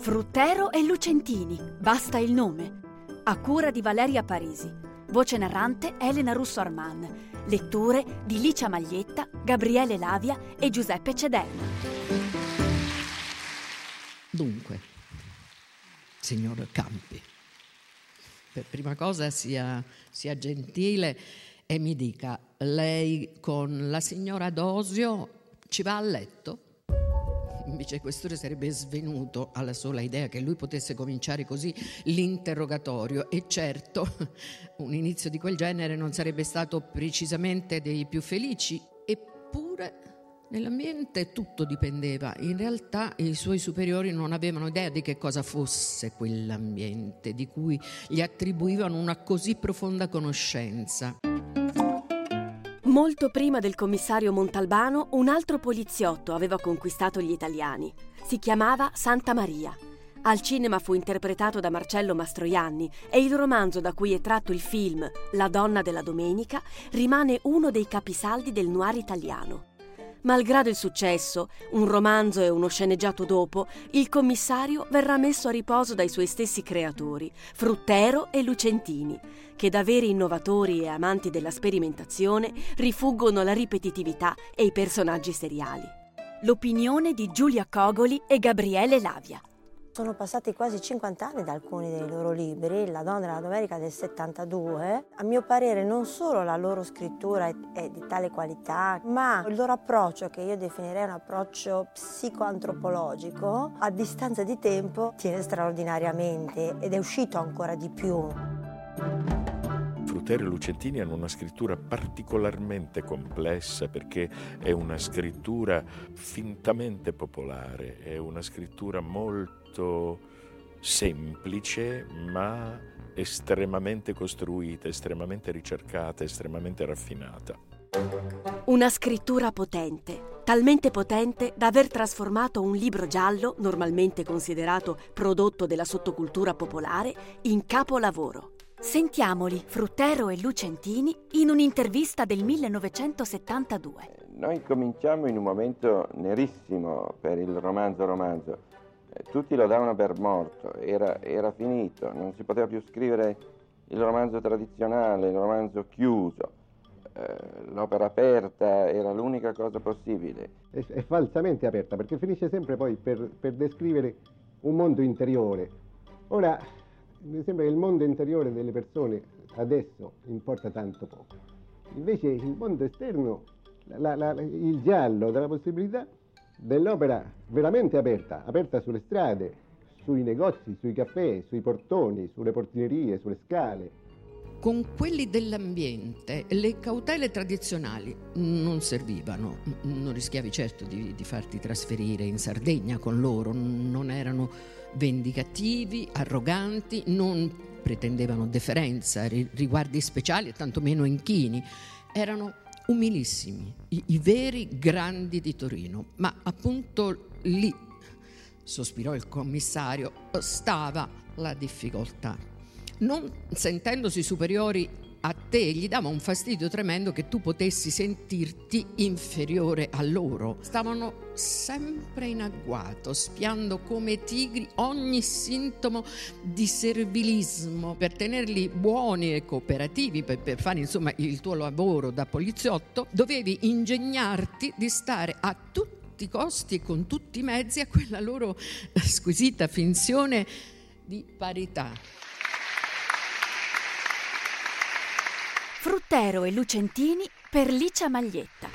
Fruttero e Lucentini, basta il nome. A cura di Valeria Parisi. Voce narrante Elena Russo Arman. Letture di Licia Maglietta, Gabriele Lavia e Giuseppe Cederna. Dunque, signor Campi, per prima cosa sia, sia gentile e mi dica, lei con la signora Dosio ci va a letto? Vicequestore sarebbe svenuto alla sola idea che lui potesse cominciare così l'interrogatorio. E certo un inizio di quel genere non sarebbe stato precisamente dei più felici, eppure Nell'ambiente tutto dipendeva, in realtà i suoi superiori non avevano idea di che cosa fosse quell'ambiente, di cui gli attribuivano una così profonda conoscenza. Molto prima del commissario Montalbano, un altro poliziotto aveva conquistato gli italiani. Si chiamava Santa Maria. Al cinema fu interpretato da Marcello Mastroianni e il romanzo da cui è tratto il film La donna della domenica rimane uno dei capisaldi del noir italiano. Malgrado il successo, un romanzo e uno sceneggiato dopo, il commissario verrà messo a riposo dai suoi stessi creatori, Fruttero e Lucentini, che da veri innovatori e amanti della sperimentazione rifuggono la ripetitività e i personaggi seriali. L'opinione di Giulia Cogoli e Gabriele Lavia. Sono passati quasi 50 anni da alcuni dei loro libri, La donna della domenica del 72. A mio parere non solo la loro scrittura è, di tale qualità, ma il loro approccio, che io definirei un approccio psicoantropologico, a distanza di tempo tiene straordinariamente ed è uscito ancora di più. Fruttero e Lucentini hanno una scrittura particolarmente complessa perché è una scrittura fintamente popolare, è una scrittura molto semplice ma estremamente costruita, estremamente ricercata, estremamente raffinata. Una scrittura potente, talmente potente da aver trasformato un libro giallo, normalmente considerato prodotto della sottocultura popolare, in capolavoro. Sentiamoli, Fruttero e Lucentini, in un'intervista del 1972. Noi cominciamo in un momento nerissimo per il romanzo romanzo. Tutti lo davano per morto, era, era finito, non si poteva più scrivere il romanzo tradizionale, il romanzo chiuso. Eh, l'opera aperta era l'unica cosa possibile. È, è, falsamente aperta perché finisce sempre poi per, per descrivere un mondo interiore. Ora, mi sembra che il mondo interiore delle persone adesso importa tanto poco. Invece il mondo esterno, la, la, il giallo dà la possibilità dell'opera veramente aperta, aperta sulle strade, sui negozi, sui caffè, sui portoni, sulle portinerie, sulle scale. Con quelli dell'ambiente le cautele tradizionali non servivano, non rischiavi certo di, di farti trasferire in Sardegna con loro, non erano vendicativi, arroganti, non pretendevano deferenza, riguardi speciali e tantomeno inchini. Erano umilissimi, i, i veri grandi di Torino, ma appunto lì, sospirò il commissario, stava la difficoltà. Non sentendosi superiori a te gli dava un fastidio tremendo che tu potessi sentirti inferiore a loro. Stavano sempre in agguato, spiando come tigri ogni sintomo di servilismo per tenerli buoni e cooperativi, per, per fare insomma il tuo lavoro da poliziotto, dovevi ingegnarti di stare a tutti i costi e con tutti i mezzi a quella loro squisita finzione di parità. Fruttero e Lucentini per Licia Maglietta.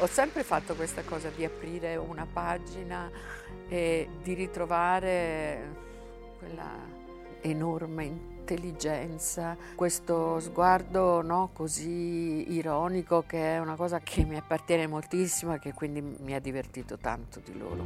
Ho sempre fatto questa cosa di aprire una pagina e di ritrovare quella enorme intelligenza, questo sguardo no, così ironico che è una cosa che mi appartiene moltissimo e che quindi mi ha divertito tanto di loro.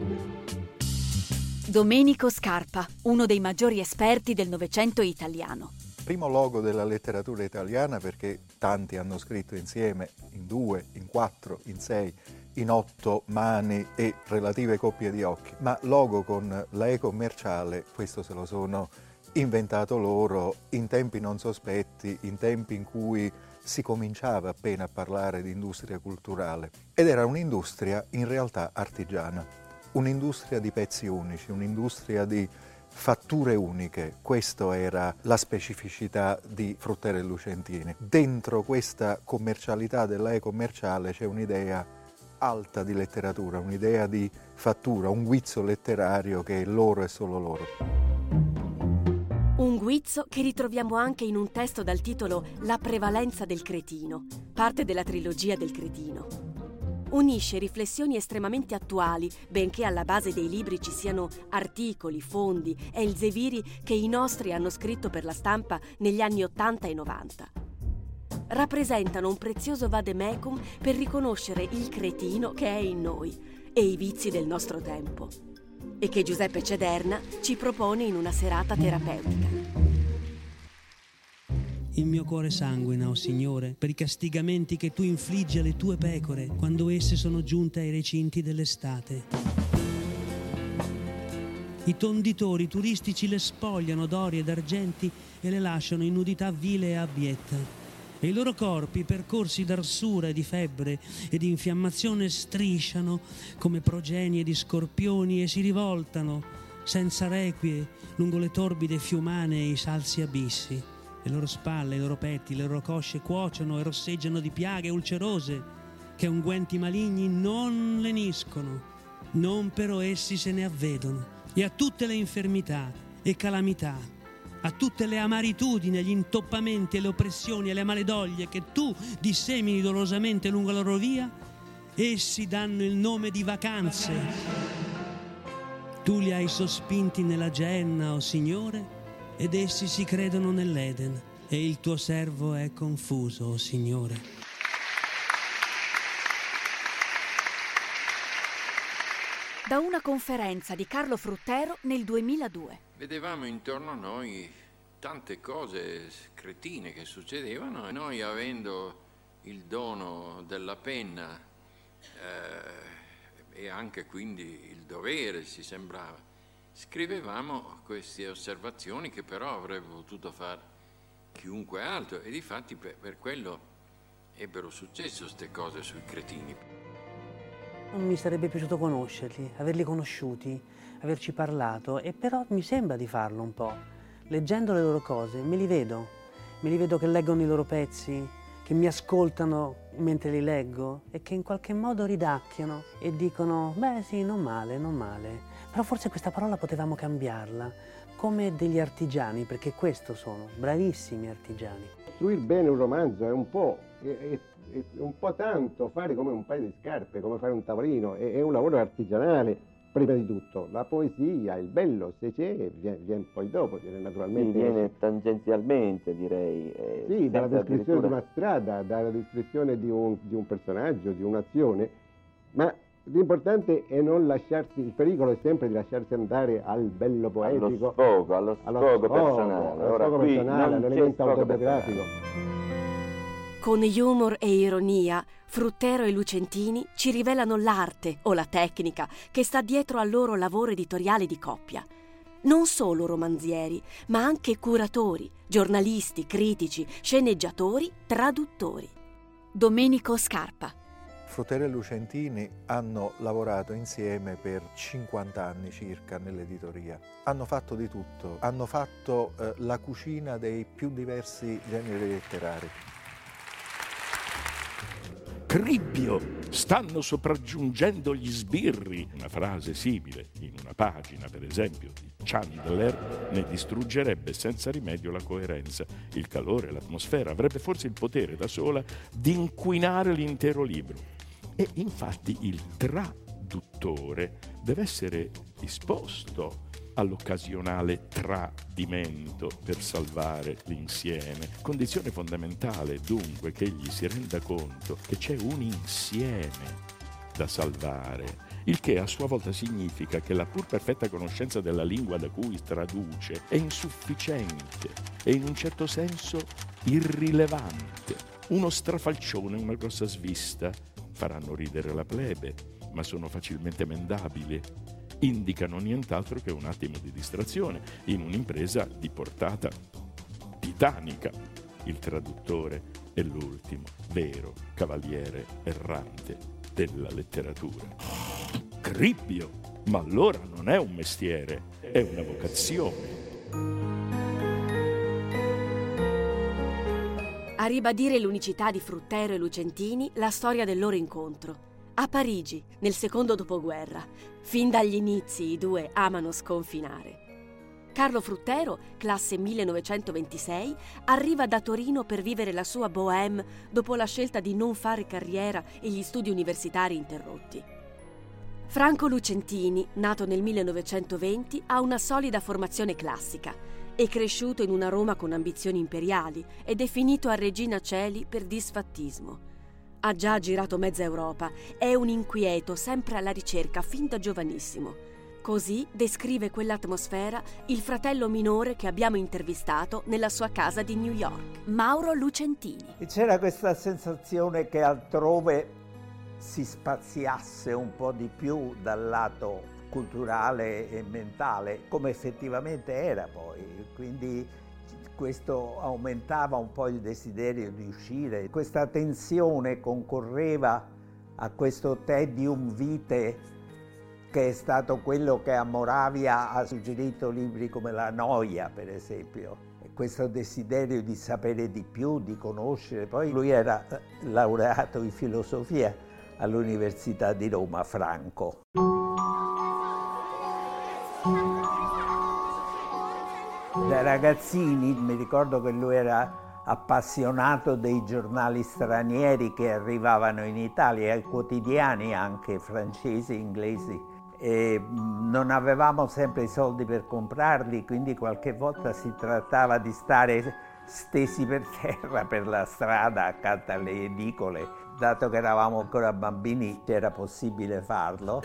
Domenico Scarpa, uno dei maggiori esperti del Novecento italiano primo logo della letteratura italiana perché tanti hanno scritto insieme, in due, in quattro, in sei, in otto mani e relative coppie di occhi, ma logo con la E commerciale, questo se lo sono inventato loro in tempi non sospetti, in tempi in cui si cominciava appena a parlare di industria culturale. Ed era un'industria in realtà artigiana. Un'industria di pezzi unici, un'industria di fatture uniche, questa era la specificità di Fruttera e Lucentini. Dentro questa commercialità della e-commerciale c'è un'idea alta di letteratura, un'idea di fattura, un guizzo letterario che è loro e solo loro. Un guizzo che ritroviamo anche in un testo dal titolo La prevalenza del cretino, parte della trilogia del cretino unisce riflessioni estremamente attuali, benché alla base dei libri ci siano articoli, fondi e elzeviri che i nostri hanno scritto per la stampa negli anni 80 e 90. Rappresentano un prezioso vademecum per riconoscere il cretino che è in noi e i vizi del nostro tempo e che Giuseppe Cederna ci propone in una serata terapeutica. Il mio cuore sanguina, o oh Signore, per i castigamenti che tu infliggi alle tue pecore quando esse sono giunte ai recinti dell'estate. I tonditori turistici le spogliano d'ori ed argenti e le lasciano in nudità vile e abietta. E i loro corpi, percorsi d'arsura e di febbre e di infiammazione, strisciano come progenie di scorpioni e si rivoltano, senza requie, lungo le torbide fiumane e i salsi abissi. Le loro spalle, i loro petti, le loro cosce cuociono e rosseggiano di piaghe ulcerose che unguenti maligni non leniscono, non però essi se ne avvedono. E a tutte le infermità e calamità, a tutte le amaritudini, gli intoppamenti e le oppressioni e le maledoglie che tu dissemini dolorosamente lungo la loro via, essi danno il nome di vacanze. Tu li hai sospinti nella genna, o oh Signore, ed essi si credono nell'Eden e il tuo servo è confuso, oh Signore. Da una conferenza di Carlo Fruttero nel 2002. Vedevamo intorno a noi tante cose cretine che succedevano e noi avendo il dono della penna eh, e anche quindi il dovere, ci sembrava, scrivevamo queste osservazioni che però avrebbe potuto fare chiunque altro e difatti per, per quello ebbero successo queste cose sui cretini. Non mi sarebbe piaciuto conoscerli, averli conosciuti, averci parlato e però mi sembra di farlo un po'. Leggendo le loro cose me li vedo, me li vedo che leggono i loro pezzi, che mi ascoltano mentre li leggo e che in qualche modo ridacchiano e dicono beh sì, non male, non male. Però forse questa parola potevamo cambiarla, come degli artigiani, perché questo sono, bravissimi artigiani. Costruire bene un romanzo è un po', è, è, è un po' tanto fare come un paio di scarpe, come fare un tavolino, è, è un lavoro artigianale prima di tutto. La poesia, il bello, se c'è, viene, viene poi dopo, viene naturalmente... Sì, viene tangenzialmente, direi. Eh, sì, dalla descrizione di una strada, dalla descrizione di un, di un personaggio, di un'azione, ma L'importante è non lasciarsi, il pericolo è sempre di lasciarsi andare al bello poetico. Allo sfogo, allo sfogo, allo sfogo personale. Allo sfogo personale, all'elemento autobiografico. Con humor e ironia, Fruttero e Lucentini ci rivelano l'arte o la tecnica che sta dietro al loro lavoro editoriale di coppia. Non solo romanzieri, ma anche curatori, giornalisti, critici, sceneggiatori, traduttori. Domenico Scarpa Fruttera e Lucentini hanno lavorato insieme per 50 anni circa nell'editoria. Hanno fatto di tutto, hanno fatto eh, la cucina dei più diversi generi letterari. Cribbio, stanno sopraggiungendo gli sbirri. Una frase simile in una pagina, per esempio, di Chandler ne distruggerebbe senza rimedio la coerenza. Il calore, l'atmosfera avrebbe forse il potere da sola di inquinare l'intero libro. E infatti il traduttore deve essere disposto all'occasionale tradimento per salvare l'insieme. Condizione fondamentale dunque che egli si renda conto che c'è un insieme da salvare, il che a sua volta significa che la pur perfetta conoscenza della lingua da cui traduce è insufficiente e in un certo senso irrilevante, uno strafalcione, una grossa svista faranno ridere la plebe, ma sono facilmente emendabili. Indicano nient'altro che un attimo di distrazione in un'impresa di portata titanica. Il traduttore è l'ultimo vero cavaliere errante della letteratura. Cribbio ma allora non è un mestiere, è una vocazione. A ribadire l'unicità di Fruttero e Lucentini la storia del loro incontro. A Parigi, nel secondo dopoguerra, fin dagli inizi i due amano sconfinare. Carlo Fruttero, classe 1926, arriva da Torino per vivere la sua bohème dopo la scelta di non fare carriera e gli studi universitari interrotti. Franco Lucentini, nato nel 1920, ha una solida formazione classica. È cresciuto in una Roma con ambizioni imperiali ed è finito a Regina Celi per disfattismo. Ha già girato mezza Europa, è un inquieto, sempre alla ricerca, fin da giovanissimo. Così descrive quell'atmosfera il fratello minore che abbiamo intervistato nella sua casa di New York, Mauro Lucentini. C'era questa sensazione che altrove si spaziasse un po' di più dal lato culturale e mentale, come effettivamente era poi. Quindi questo aumentava un po' il desiderio di uscire. Questa tensione concorreva a questo tedium vitae che è stato quello che a Moravia ha suggerito libri come La Noia, per esempio. Questo desiderio di sapere di più, di conoscere. Poi lui era eh, laureato in filosofia all'Università di Roma, Franco. Da ragazzini mi ricordo che lui era appassionato dei giornali stranieri che arrivavano in Italia, ai quotidiani anche francesi inglesi e non avevamo sempre i soldi per comprarli, quindi qualche volta si trattava di stare stesi per terra per la strada accanto alle edicole. Dato che eravamo ancora bambini era possibile farlo.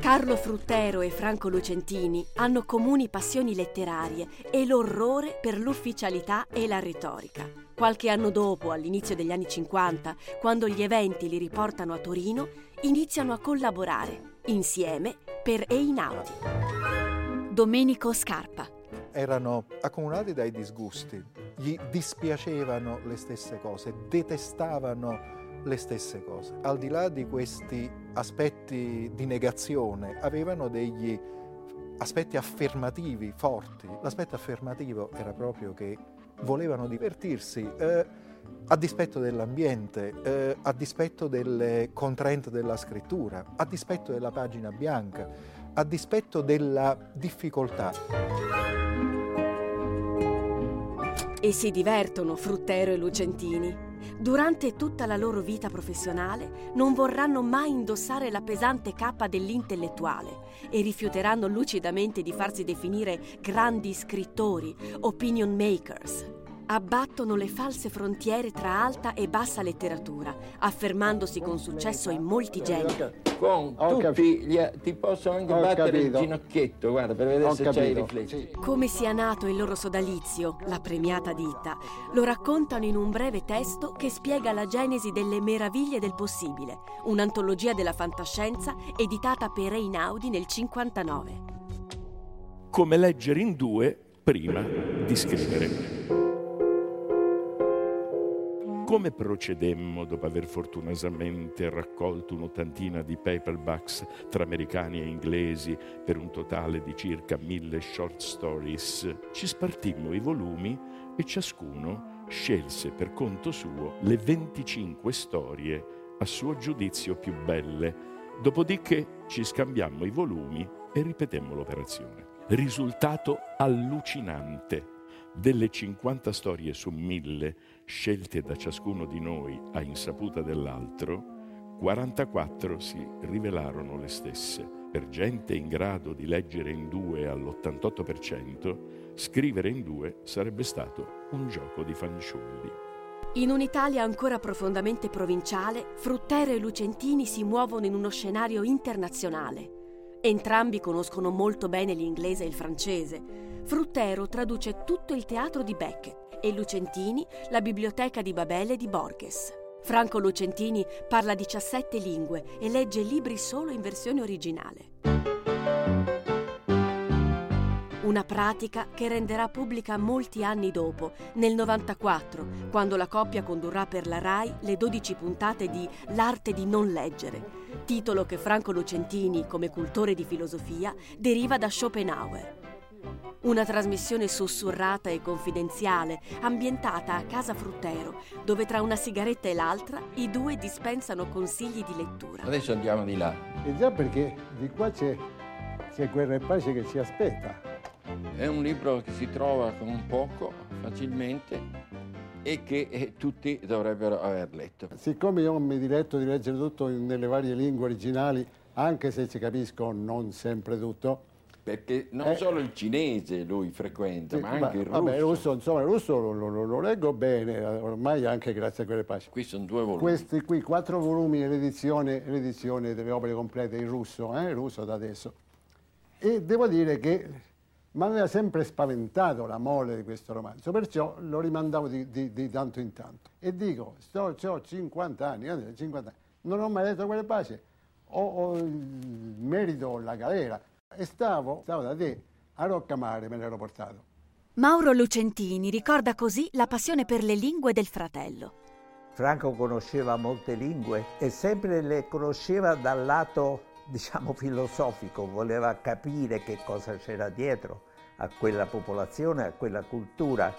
Carlo Fruttero e Franco Lucentini hanno comuni passioni letterarie e l'orrore per l'ufficialità e la retorica. Qualche anno dopo, all'inizio degli anni 50, quando gli eventi li riportano a Torino, iniziano a collaborare insieme per Einaudi. Domenico Scarpa. Erano accomunati dai disgusti, gli dispiacevano le stesse cose, detestavano le stesse cose. Al di là di questi aspetti di negazione, avevano degli aspetti affermativi forti. L'aspetto affermativo era proprio che volevano divertirsi. Eh, a dispetto dell'ambiente, eh, a dispetto delle contrainte della scrittura, a dispetto della pagina bianca, a dispetto della difficoltà. E si divertono Fruttero e Lucentini. Durante tutta la loro vita professionale non vorranno mai indossare la pesante cappa dell'intellettuale e rifiuteranno lucidamente di farsi definire grandi scrittori, opinion makers abbattono le false frontiere tra alta e bassa letteratura, affermandosi con successo in molti generi. Con Ho tutti gli, ti posso anche Ho battere capito. il ginocchietto, guarda, per vedere Ho se capito. c'hai i riflessi. Come sia nato il loro sodalizio, la premiata ditta, lo raccontano in un breve testo che spiega la genesi delle meraviglie del possibile, un'antologia della fantascienza editata per Einaudi nel 59. Come leggere in due prima di scrivere. Come procedemmo dopo aver fortunosamente raccolto un'ottantina di paperbacks tra americani e inglesi per un totale di circa mille short stories? Ci spartimmo i volumi e ciascuno scelse per conto suo le 25 storie a suo giudizio più belle, dopodiché ci scambiammo i volumi e ripetemmo l'operazione. Risultato allucinante. Delle 50 storie su mille scelte da ciascuno di noi a insaputa dell'altro, 44 si rivelarono le stesse. Per gente in grado di leggere in due all'88%, scrivere in due sarebbe stato un gioco di fanciulli. In un'Italia ancora profondamente provinciale, Fruttero e Lucentini si muovono in uno scenario internazionale. Entrambi conoscono molto bene l'inglese e il francese. Fruttero traduce tutto il teatro di Beckett e Lucentini la biblioteca di Babele di Borges. Franco Lucentini parla 17 lingue e legge libri solo in versione originale. Una pratica che renderà pubblica molti anni dopo, nel 94, quando la coppia condurrà per la RAI le 12 puntate di L'arte di non leggere, titolo che Franco Lucentini, come cultore di filosofia, deriva da Schopenhauer. Una trasmissione sussurrata e confidenziale, ambientata a casa Fruttero, dove tra una sigaretta e l'altra i due dispensano consigli di lettura. Adesso andiamo di là. E già perché di qua c'è, c'è guerra e pace che ci aspetta. È un libro che si trova con poco, facilmente, e che eh, tutti dovrebbero aver letto. Siccome io mi diletto di leggere tutto nelle varie lingue originali, anche se ci capisco non sempre tutto, Perché non Eh. solo il cinese lui frequenta, Sì, ma anche ma- il russo. Vabbè, il russo, insomma, il russo lo, lo- lo leggo bene, ormai anche grazie a quelle pace. Qui sono due volumi. Questi qui, quattro volumi l'edizione, l'edizione delle opere complete in russo, eh, russo da adesso. E devo dire che mi aveva sempre spaventato la mole di questo romanzo, perciò lo rimandavo di, di- di tanto in tanto. E dico, sto, ho 50 anni, eh, 50 anni, non ho mai letto quelle pace, ho, ho il merito la galera. E stavo, stavo da te, a Roccamare me l'ero portato. Mauro Lucentini ricorda così la passione per le lingue del fratello. Franco conosceva molte lingue e sempre le conosceva dal lato, diciamo, filosofico, voleva capire che cosa c'era dietro a quella popolazione, a quella cultura,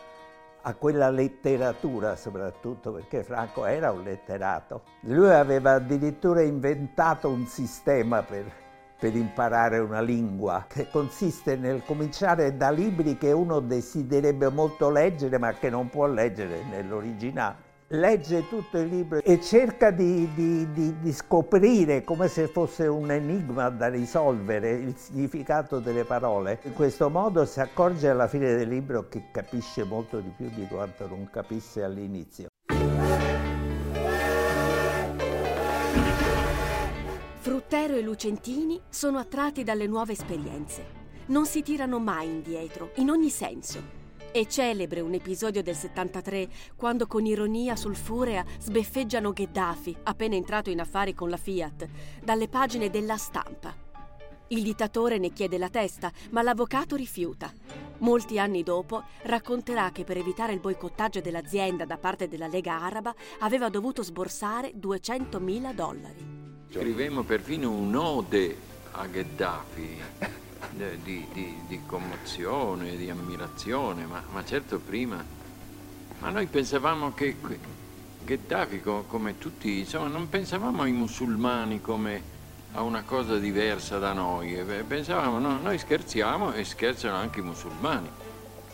a quella letteratura soprattutto, perché Franco era un letterato. Lui aveva addirittura inventato un sistema per, per imparare una lingua, che consiste nel cominciare da libri che uno desiderebbe molto leggere ma che non può leggere nell'originale. Legge tutto il libro e cerca di, di- di- di scoprire come se fosse un enigma da risolvere il significato delle parole. In questo modo si accorge alla fine del libro che capisce molto di più di quanto non capisse all'inizio. Fruttero e Lucentini sono attratti dalle nuove esperienze. Non si tirano mai indietro, in ogni senso. È celebre un episodio del 73 quando con ironia sulfurea sbeffeggiano Gheddafi, appena entrato in affari con la Fiat, dalle pagine della stampa. Il dittatore ne chiede la testa, ma l'avvocato rifiuta. Molti anni dopo racconterà che per evitare il boicottaggio dell'azienda da parte della Lega Araba aveva dovuto sborsare 200.000 dollari. Scrivemmo perfino un'ode a Gheddafi di, di- di commozione, di ammirazione, ma, ma certo prima. Ma noi pensavamo che Gheddafi, co- come tutti, insomma, non pensavamo ai musulmani come a una cosa diversa da noi. Pensavamo, no, noi scherziamo e scherzano anche i musulmani.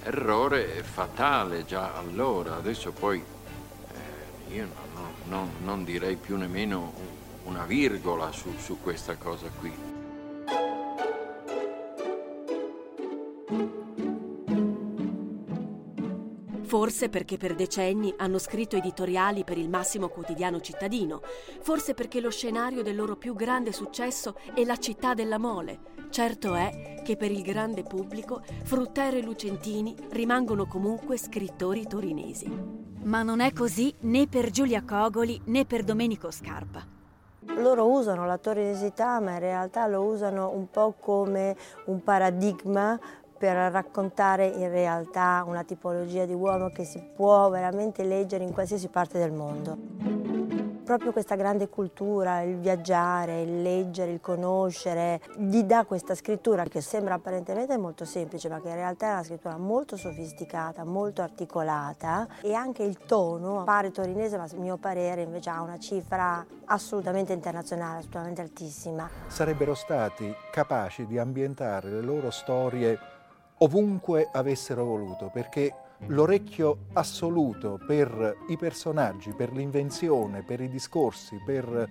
Errore fatale già allora, adesso poi eh, io no- no- no- non direi più nemmeno una virgola su, su questa cosa qui. Forse perché per decenni hanno scritto editoriali per il massimo quotidiano cittadino, forse perché lo scenario del loro più grande successo è la città della mole. Certo è che per il grande pubblico Fruttero e Lucentini rimangono comunque scrittori torinesi. Ma non è così né per Giulia Cogoli né per Domenico Scarpa. Loro usano la torinesità, ma in realtà lo usano un po' come un paradigma per raccontare in realtà una tipologia di uomo che si può veramente leggere in qualsiasi parte del mondo. Proprio questa grande cultura, il viaggiare, il leggere, il conoscere, gli dà questa scrittura che sembra apparentemente molto semplice, ma che in realtà è una scrittura molto sofisticata, molto articolata e anche il tono pare torinese, ma a mio parere invece ha una cifra assolutamente internazionale, assolutamente altissima. sarebbero stati capaci di ambientare le loro storie ovunque avessero voluto, perché l'orecchio assoluto per i personaggi, per l'invenzione, per i discorsi, per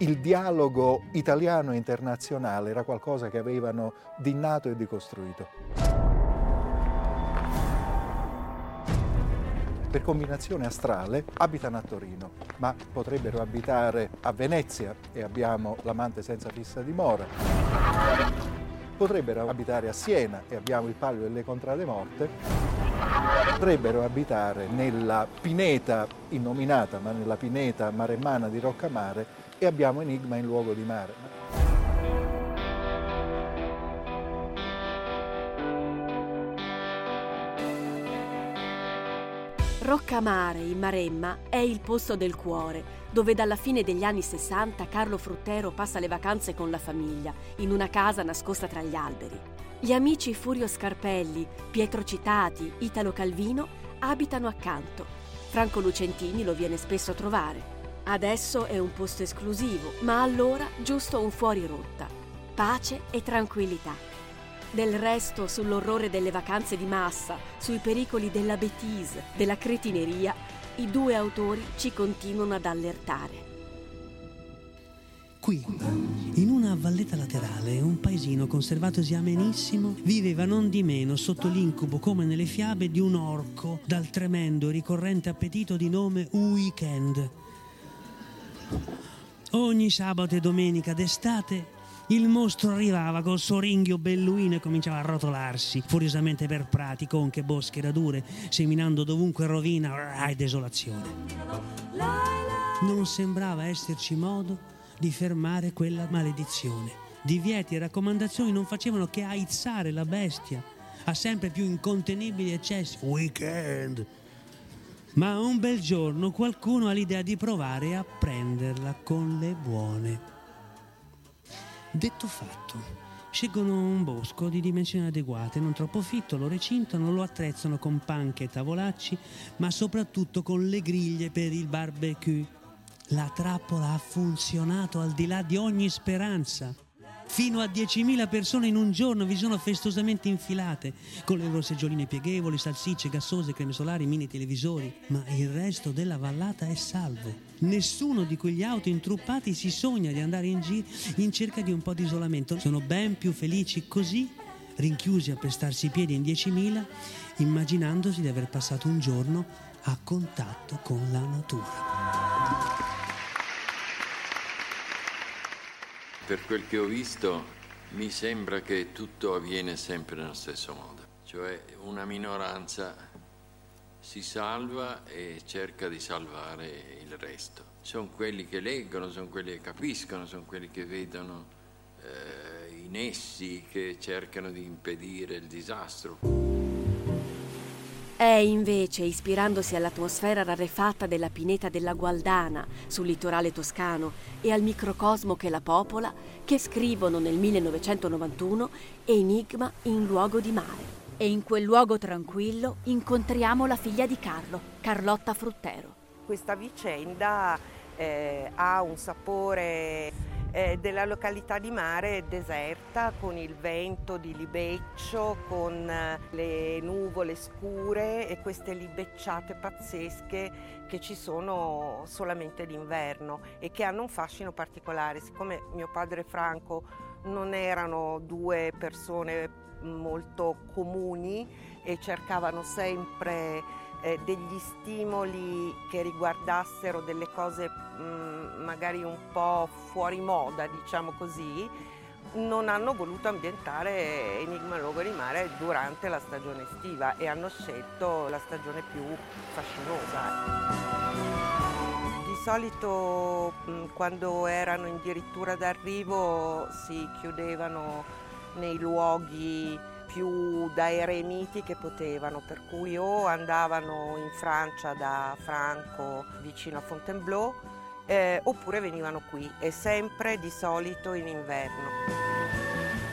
il dialogo italiano e internazionale era qualcosa che avevano di innato e di costruito. Per combinazione astrale abitano a Torino, ma potrebbero abitare a Venezia e abbiamo l'amante senza fissa dimora. Potrebbero abitare a Siena e abbiamo il palio delle contrade morte. Potrebbero abitare nella pineta innominata, ma nella pineta maremmana di Roccamare e abbiamo Enigma in luogo di mare. Roccamare, in Maremma, è il posto del cuore, dove dalla fine degli anni 60 Carlo Fruttero passa le vacanze con la famiglia, in una casa nascosta tra gli alberi. Gli amici Furio Scarpelli, Pietro Citati, Italo Calvino abitano accanto. Franco Lucentini lo viene spesso a trovare. Adesso è un posto esclusivo, ma allora giusto un fuori rotta. Pace e tranquillità. Del resto, sull'orrore delle vacanze di massa, sui pericoli della betise, della cretineria, i due autori ci continuano ad allertare. Qui, in una valletta laterale, un paesino conservatosi amenissimo viveva non di meno sotto l'incubo, come nelle fiabe, di un orco dal tremendo e ricorrente appetito di nome Weekend. Ogni sabato e domenica d'estate il mostro arrivava col suo ringhio belluino e cominciava a rotolarsi furiosamente per prati, conche, bosche, radure, seminando dovunque rovina e desolazione. Non sembrava esserci modo di fermare quella maledizione. Divieti e raccomandazioni non facevano che aizzare la bestia a sempre più incontenibili eccessi. Weekend! Ma un bel giorno qualcuno ha l'idea di provare a prenderla con le buone. Detto fatto, scelgono un bosco di dimensioni adeguate, non troppo fitto, lo recintano, lo attrezzano con panche e tavolacci, ma soprattutto con le griglie per il barbecue. La trappola ha funzionato al di là di ogni speranza. Fino a 10.000 persone in un giorno vi sono festosamente infilate, con le loro seggioline pieghevoli, salsicce gassose, creme solari, mini televisori, ma il resto della vallata è salvo. Nessuno di quegli auto intruppati si sogna di andare in giro in cerca di un po' di isolamento. Sono ben più felici così, rinchiusi a prestarsi i piedi in 10.000, immaginandosi di aver passato un giorno a contatto con la natura. Per quel che ho visto mi sembra che tutto avviene sempre nello stesso modo, cioè una minoranza si salva e cerca di salvare il resto. Sono quelli che leggono, sono quelli che capiscono, sono quelli che vedono eh, i nessi, che cercano di impedire il disastro. È invece ispirandosi all'atmosfera rarefatta della pineta della Gualdana sul litorale toscano e al microcosmo che la popola che scrivono nel 1991 Enigma in luogo di mare. E in quel luogo tranquillo incontriamo la figlia di Carlo, Carlotta Fruttero. Questa vicenda eh, ha un sapore eh, della località di mare deserta con il vento di libeccio, con eh, le nuvole scure e queste libecciate pazzesche che ci sono solamente d'inverno e che hanno un fascino particolare. Siccome mio padre Franco non erano due persone molto comuni e cercavano sempre eh, degli stimoli che riguardassero delle cose mh, mm, magari un po' fuori moda, diciamo così, non hanno voluto ambientare Enigma Luogo di Mare durante la stagione estiva e hanno scelto la stagione più fascinosa. Di solito mm, quando erano addirittura d'arrivo si chiudevano nei luoghi più da eremiti che potevano, per cui o andavano in Francia da Franco vicino a Fontainebleau eh, oppure venivano qui e sempre di solito in inverno.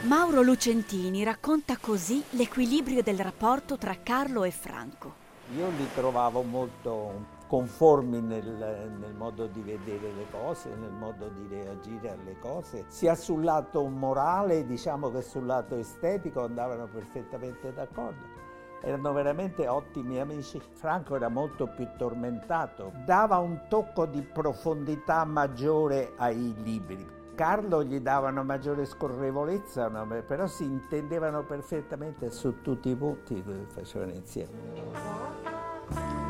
Mauro Lucentini racconta così l'equilibrio del rapporto tra Carlo e Franco. Io li trovavo molto conformi nel, nel, modo di vedere le cose, nel modo di reagire alle cose, sia sul lato morale, diciamo che sul lato estetico andavano perfettamente d'accordo. Erano veramente ottimi amici. Franco era molto più tormentato, dava un tocco di profondità maggiore ai libri. Carlo gli dava una maggiore scorrevolezza, però si intendevano perfettamente su tutti i punti che facevano insieme.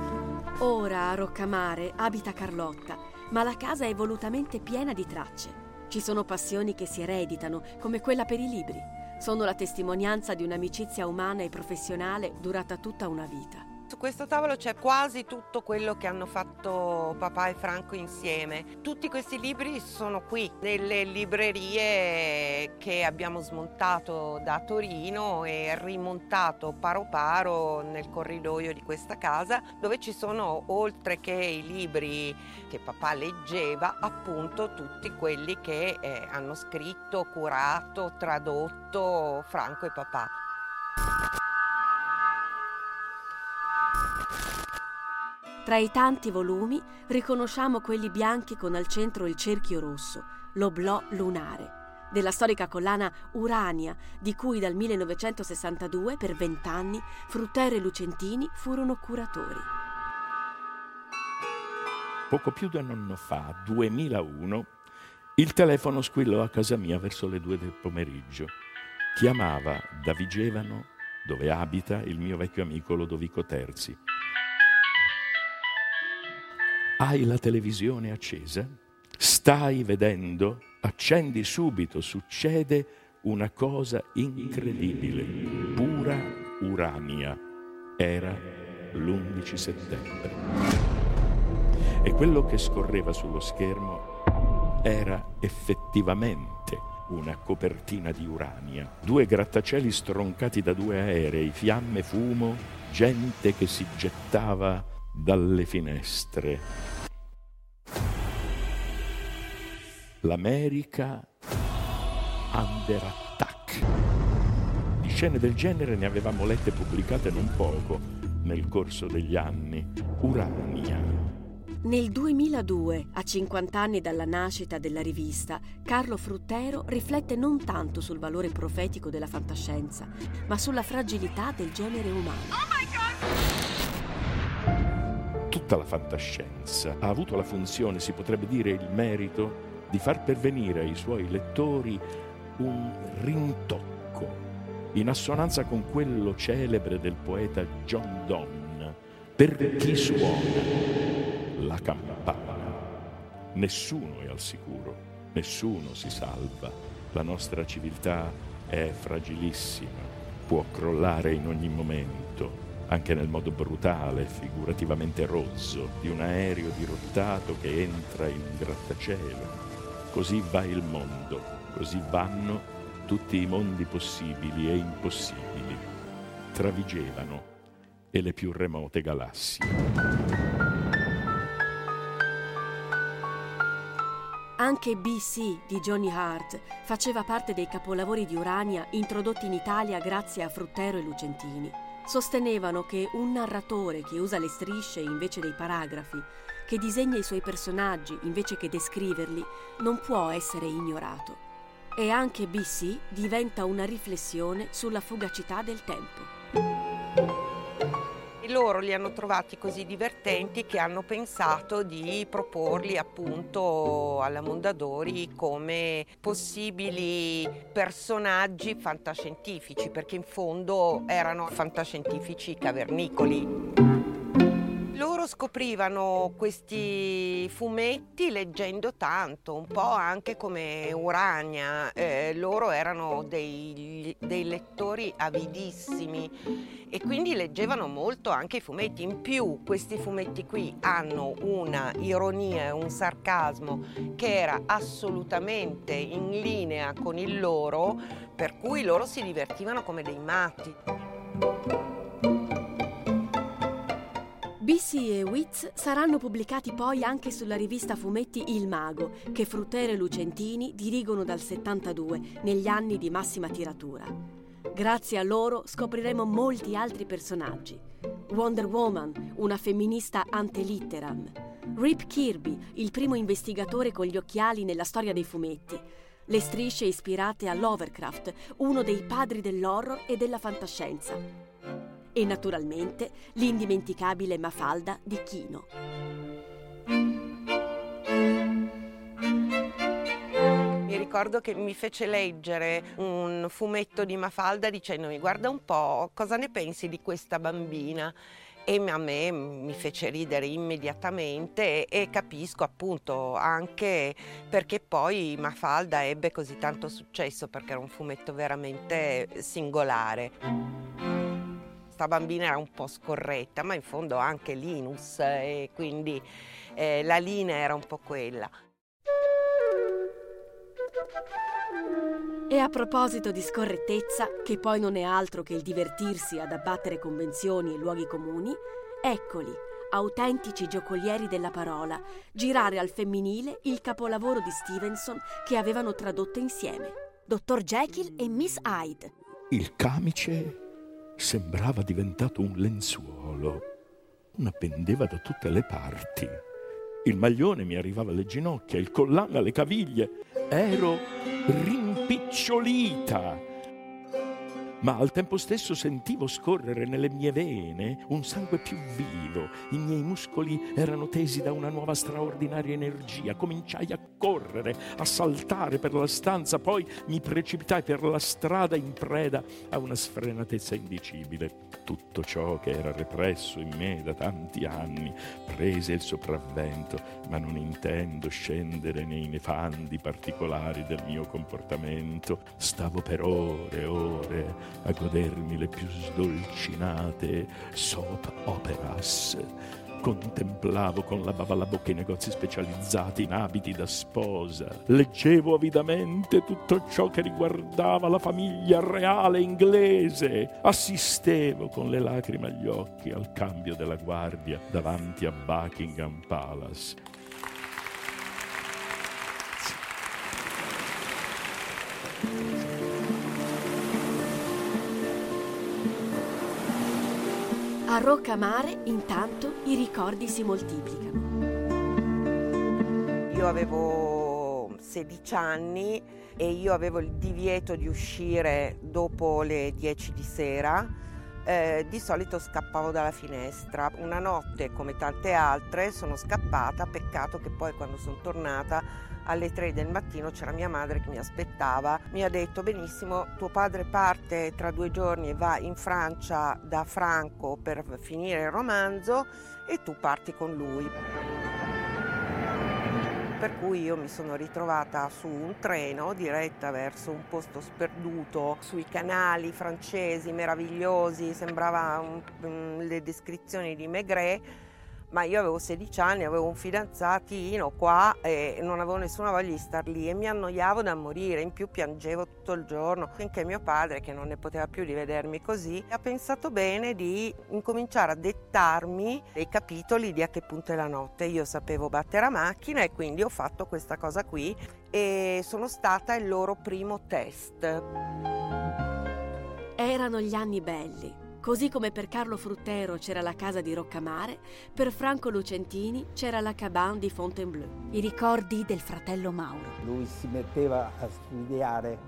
Ora a Roccamare abita Carlotta, ma la casa è volutamente piena di tracce. Ci sono passioni che si ereditano, come quella per i libri. Sono la testimonianza di un'amicizia umana e professionale durata tutta una vita. Su questo tavolo c'è quasi tutto quello che hanno fatto papà e Franco insieme. Tutti questi libri sono qui, nelle librerie che abbiamo smontato da Torino e rimontato paro paro nel corridoio di questa casa, dove ci sono, oltre che i libri che papà leggeva, appunto tutti quelli che eh, hanno scritto, curato, tradotto Franco e papà. Tra i tanti volumi riconosciamo quelli bianchi con al centro il cerchio rosso, l'oblò lunare, della storica collana Urania, di cui dal 1962 per vent'anni Fruttero e Lucentini furono curatori. Poco più di un anno fa, 2001, il telefono squillò a casa mia verso le due del pomeriggio. Chiamava da Vigevano, dove abita il mio vecchio amico Lodovico Terzi. Hai la televisione accesa? Stai vedendo? Accendi subito, succede una cosa incredibile, pura urania. Era l'11 settembre. E quello che scorreva sullo schermo era effettivamente una copertina di urania, due grattacieli stroncati da due aerei, fiamme, fumo, gente che si gettava dalle finestre. L'America under attack. Di scene del genere ne avevamo lette pubblicate non poco nel corso degli anni. Urania. Nel 2002, a 50 anni dalla nascita della rivista, Carlo Fruttero riflette non tanto sul valore profetico della fantascienza, ma sulla fragilità del genere umano. Oh tutta la fantascienza. Ha avuto la funzione, si potrebbe dire il merito, di far pervenire ai suoi lettori un rintocco in assonanza con quello celebre del poeta John Donne, per chi suona la campana. Nessuno è al sicuro, nessuno si salva, la nostra civiltà è fragilissima, può crollare in ogni momento anche nel modo brutale, figurativamente rozzo, di un aereo dirottato che entra in un grattacielo. Così va il mondo, così vanno tutti i mondi possibili e impossibili, travigevano e le più remote galassie. Anche BC di Johnny Hart faceva parte dei capolavori di Urania introdotti in Italia grazie a Fruttero e Lucentini sostenevano che un narratore che usa le strisce invece dei paragrafi, che disegna i suoi personaggi invece che descriverli, non può essere ignorato. E anche BC diventa una riflessione sulla fugacità del tempo loro li hanno trovati così divertenti che hanno pensato di proporli appunto alla Mondadori come possibili personaggi fantascientifici, perché in fondo erano fantascientifici cavernicoli. Loro scoprivano questi fumetti leggendo tanto, un po' anche come Urania. Eh, loro erano dei, dei, lettori avidissimi e quindi leggevano molto anche i fumetti. In più questi fumetti qui hanno una ironia e un sarcasmo che era assolutamente in linea con il loro, per cui loro si divertivano come dei matti. Bissi e Witz saranno pubblicati poi anche sulla rivista fumetti Il Mago, che Fruttero e Lucentini dirigono dal 72, negli anni di massima tiratura. Grazie a loro scopriremo molti altri personaggi. Wonder Woman, una femminista ante litteram. Rip Kirby, il primo investigatore con gli occhiali nella storia dei fumetti. Le strisce ispirate a Lovecraft, uno dei padri dell'horror e della fantascienza e naturalmente l'indimenticabile Mafalda di Chino. Mi ricordo che mi fece leggere un fumetto di Mafalda dicendomi guarda un po' cosa ne pensi di questa bambina e a me mi fece ridere immediatamente e capisco appunto anche perché poi Mafalda ebbe così tanto successo perché era un fumetto veramente singolare. Sta bambina era un po' scorretta, ma in fondo anche Linus e quindi eh, la linea era un po' quella. E a proposito di scorrettezza, che poi non è altro che il divertirsi ad abbattere convenzioni e luoghi comuni, eccoli, autentici giocolieri della parola, girare al femminile il capolavoro di Stevenson che avevano tradotto insieme, Dottor Jekyll e Miss Hyde. Il camice sembrava diventato un lenzuolo, una pendeva da tutte le parti. Il maglione mi arrivava alle ginocchia, il collana alle caviglie. Ero rimpicciolita ma al tempo stesso sentivo scorrere nelle mie vene un sangue più vivo, i miei muscoli erano tesi da una nuova straordinaria energia, cominciai a correre, a saltare per la stanza, poi mi precipitai per la strada in preda a una sfrenatezza indicibile. Tutto ciò che era represso in me da tanti anni prese il sopravvento, ma non intendo scendere nei nefandi particolari del mio comportamento. Stavo per ore e ore a godermi le più sdolcinate soap operas. Contemplavo con la bava alla bocca i negozi specializzati in abiti da sposa. Leggevo avidamente tutto ciò che riguardava la famiglia reale inglese. Assistevo con le lacrime agli occhi al cambio della guardia davanti a Buckingham Palace. A Roccamare, intanto, i ricordi si moltiplicano. Io avevo 16 anni e io avevo il divieto di uscire dopo le 10 di sera. Eh, di solito scappavo dalla finestra. Una notte, come tante altre, sono scappata, peccato che poi quando sono tornata alle 3 del mattino c'era mia madre che mi aspettava, mi ha detto benissimo, tuo padre parte tra due giorni e va in Francia da Franco per finire il romanzo e tu parti con lui. Per cui io mi sono ritrovata su un treno diretta verso un posto sperduto sui canali francesi meravigliosi, sembrava un, le descrizioni di Maigret ma io avevo 16 anni, avevo un fidanzatino qua e non avevo nessuna voglia di star lì e mi annoiavo da morire, in più piangevo tutto il giorno, finché mio padre, che non ne poteva più di vedermi così, ha pensato bene di incominciare a dettarmi dei capitoli di a che punto è la notte. Io sapevo battere a macchina e quindi ho fatto questa cosa qui e sono stata il loro primo test. Erano gli anni belli Così come per Carlo Fruttero c'era la casa di Roccamare, per Franco Lucentini c'era la cabane di Fontainebleau. I ricordi del fratello Mauro. Lui si metteva a studiare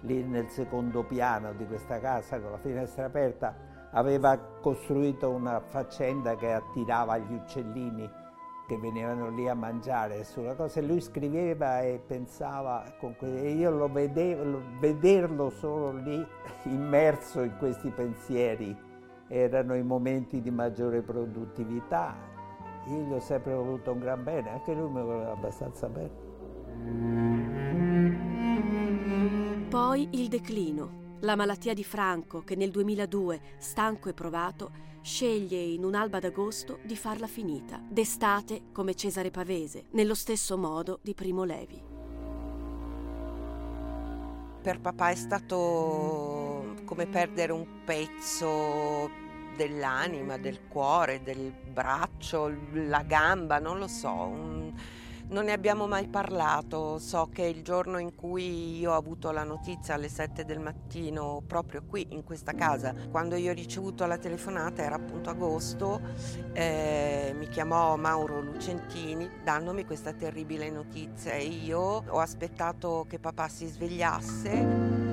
lì nel secondo piano di questa casa con la finestra aperta. Aveva costruito una faccenda che attirava gli uccellini che venivano lì a mangiare sulla cosa e lui scriveva e pensava con que- e io lo vedevo, vederlo solo lì immerso in questi pensieri erano i momenti di maggiore produttività. Io gli ho sempre voluto un gran bene, anche lui mi voleva abbastanza bene. Poi il declino, la malattia di Franco che nel 2002, stanco e provato, sceglie in un'alba d'agosto di farla finita, d'estate come Cesare Pavese, nello stesso modo di Primo Levi. Per papà è stato come perdere un pezzo dell'anima, del cuore, del braccio, la gamba, non lo so. Un non ne abbiamo mai parlato, so che il giorno in cui io ho avuto la notizia alle 7 del mattino, proprio qui in questa casa, quando io ho ricevuto la telefonata era appunto agosto, eh, mi chiamò Mauro Lucentini dandomi questa terribile notizia e io ho aspettato che papà si svegliasse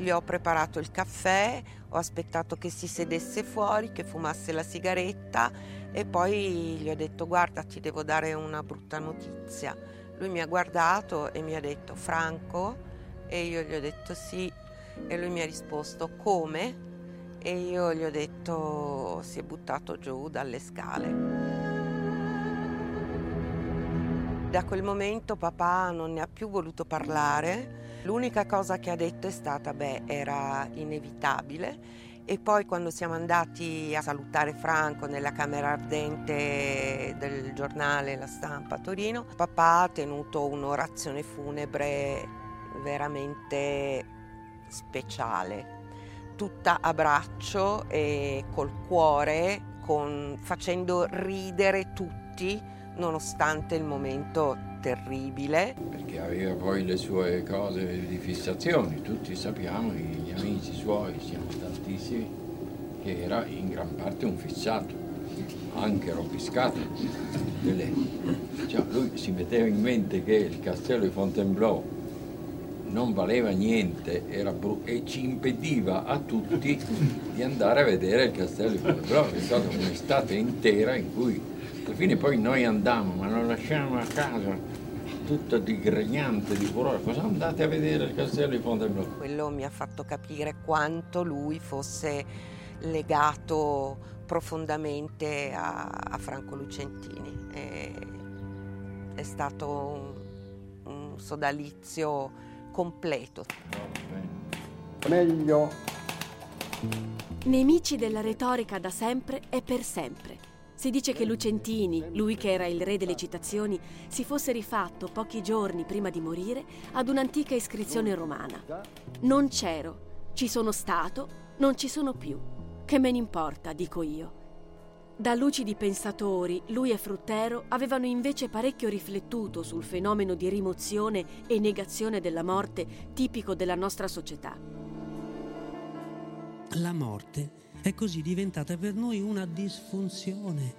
gli ho preparato il caffè, ho aspettato che si sedesse fuori, che fumasse la sigaretta e poi gli ho detto guarda ti devo dare una brutta notizia. Lui mi ha guardato e mi ha detto Franco e io gli ho detto sì e lui mi ha risposto come e io gli ho detto si è buttato giù dalle scale. Da quel momento papà non ne ha più voluto parlare L'unica cosa che ha detto è stata, beh, era inevitabile. E poi quando siamo andati a salutare Franco nella camera ardente del giornale La Stampa a Torino, papà ha tenuto un'orazione funebre veramente speciale, tutta a braccio e col cuore, con, facendo ridere tutti nonostante il momento terribile. Perché aveva poi le sue cose di fissazioni, tutti sappiamo, gli amici suoi, siamo tantissimi, che era in gran parte un fissato, anche rompiscato. Cioè, lui si metteva in mente che il castello di Fontainebleau non valeva niente bru- e ci impediva a tutti di andare a vedere il castello di Fontainebleau. È stata un'estate intera in cui alla fine poi noi andammo, ma lo lasciamo a casa tutto digregnante di furore. Cosa andate a vedere il castello di Fontainebleau? Quello mi ha fatto capire quanto lui fosse legato profondamente a, a Franco Lucentini. E, è stato un, un sodalizio completo. Meglio. Nemici della retorica da sempre e per sempre. Si dice che Lucentini, lui che era il re delle citazioni, si fosse rifatto pochi giorni prima di morire ad un'antica iscrizione romana. Non c'ero, ci sono stato, non ci sono più. Che me ne importa, dico io. Da lucidi pensatori, lui e Fruttero avevano invece parecchio riflettuto sul fenomeno di rimozione e negazione della morte tipico della nostra società. La morte è così diventata per noi una disfunzione,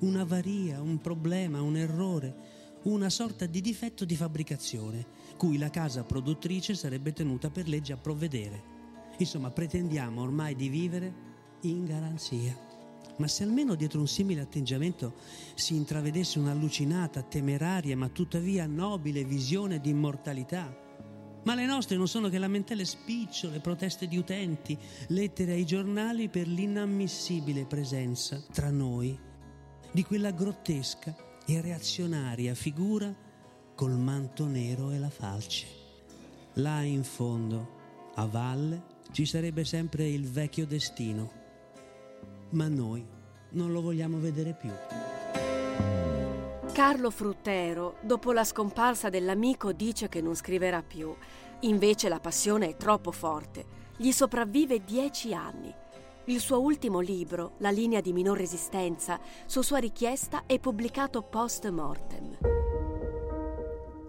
una varia, un problema, un errore, una sorta di difetto di fabbricazione, cui la casa produttrice sarebbe tenuta per legge a provvedere. Insomma, pretendiamo ormai di vivere in garanzia. Ma se almeno dietro un simile atteggiamento si intravedesse un'allucinata, temeraria, ma tuttavia nobile visione di immortalità, ma le nostre non sono che lamentele spicciole, proteste di utenti, lettere ai giornali per l'inammissibile presenza tra noi di quella grottesca e reazionaria figura col manto nero e la falce. Là in fondo, a valle, ci sarebbe sempre il vecchio destino, ma noi non lo vogliamo vedere più. Carlo Fruttero, dopo la scomparsa dell'amico, dice che non scriverà più. Invece la passione è troppo forte. Gli sopravvive dieci anni. Il suo ultimo libro, La linea di minor resistenza, su sua richiesta è pubblicato post mortem.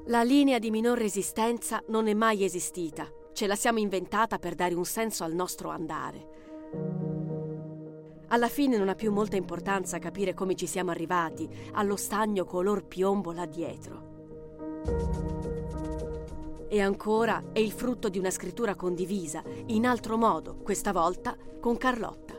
La linea di minor resistenza non è mai esistita. Ce la siamo inventata per dare un senso al nostro andare. Alla fine non ha più molta importanza capire come ci siamo arrivati allo stagno color piombo là dietro. E ancora è il frutto di una scrittura condivisa, in altro modo, questa volta con Carlotta.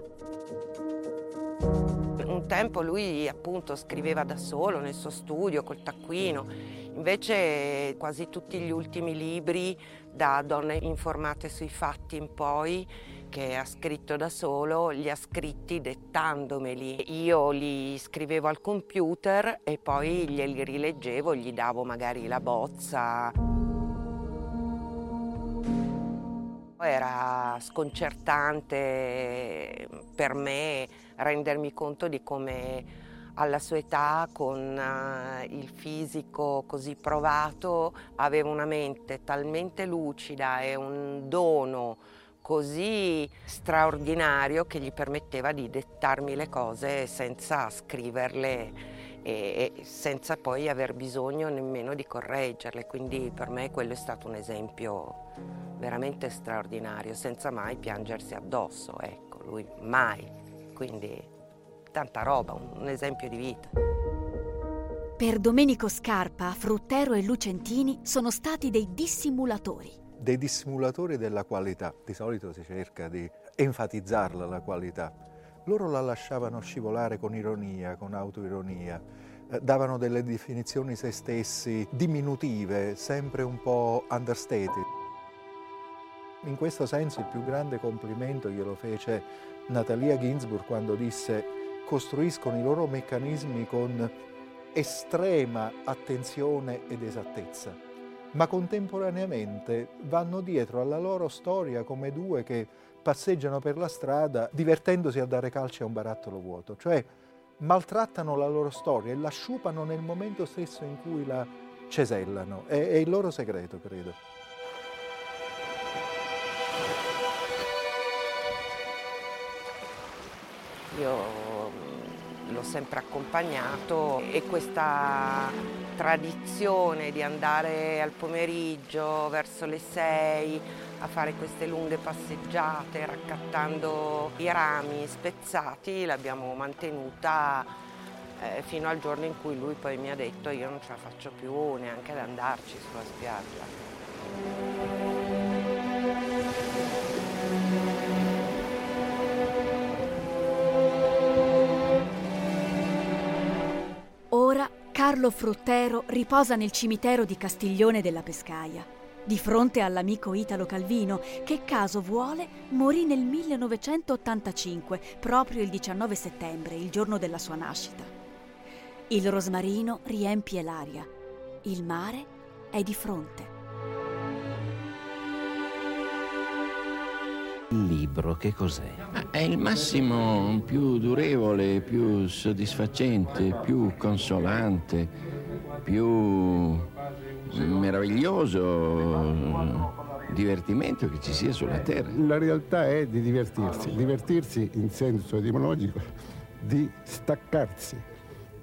Un tempo lui appunto scriveva da solo nel suo studio col taccuino, invece quasi tutti gli ultimi libri da donne informate sui fatti in poi che ha scritto da solo, li ha scritti dettandomeli. Io li scrivevo al computer e poi glieli rileggevo, gli davo magari la bozza. Era sconcertante per me rendermi conto di come alla sua età, con uh, il fisico così provato, aveva una mente talmente lucida e un dono così straordinario che gli permetteva di dettarmi le cose senza scriverle e, senza poi aver bisogno nemmeno di correggerle. Quindi per me quello è stato un esempio veramente straordinario, senza mai piangersi addosso, ecco, lui mai. Quindi tanta roba, un esempio di vita. Per Domenico Scarpa, Fruttero e Lucentini sono stati dei dissimulatori dei dissimulatori della qualità. Di solito si cerca di enfatizzarla la qualità. Loro la lasciavano scivolare con ironia, con autoironia, eh, davano delle definizioni se stessi diminutive, sempre un po' understated. In questo senso il più grande complimento glielo fece Natalia Ginsburg quando disse costruiscono i loro meccanismi con estrema attenzione ed esattezza ma contemporaneamente vanno dietro alla loro storia come due che passeggiano per la strada divertendosi a dare calci a un barattolo vuoto, cioè maltrattano la loro storia e la sciupano nel momento stesso in cui la cesellano. È, è il loro segreto, credo. Io l'ho sempre accompagnato e questa tradizione di andare al pomeriggio verso le sei a fare queste lunghe passeggiate raccattando i rami spezzati l'abbiamo mantenuta eh, fino al giorno in cui lui poi mi ha detto io non ce la faccio più neanche ad andarci sulla spiaggia. Carlo Fruttero riposa nel cimitero di Castiglione della Pescaia, di fronte all'amico Italo Calvino, che caso vuole morì nel 1985, proprio il 19 settembre, il giorno della sua nascita. Il rosmarino riempie l'aria, il mare è di fronte. Il libro che cos'è? È il massimo più durevole, più soddisfacente, più consolante, più meraviglioso divertimento che ci sia sulla Terra. La realtà è di divertirsi, divertirsi in senso etimologico, di staccarsi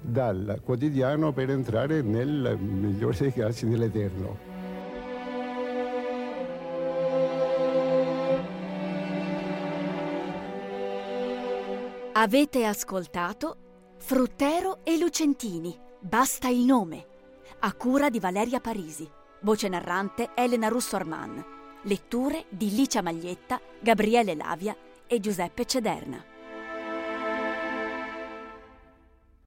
dal quotidiano per entrare nel migliore dei casi nell'eterno. Avete ascoltato Fruttero e Lucentini, basta il nome, a cura di Valeria Parisi, voce narrante Elena Russo Arman, letture di Licia Maglietta, Gabriele Lavia e Giuseppe Cederna.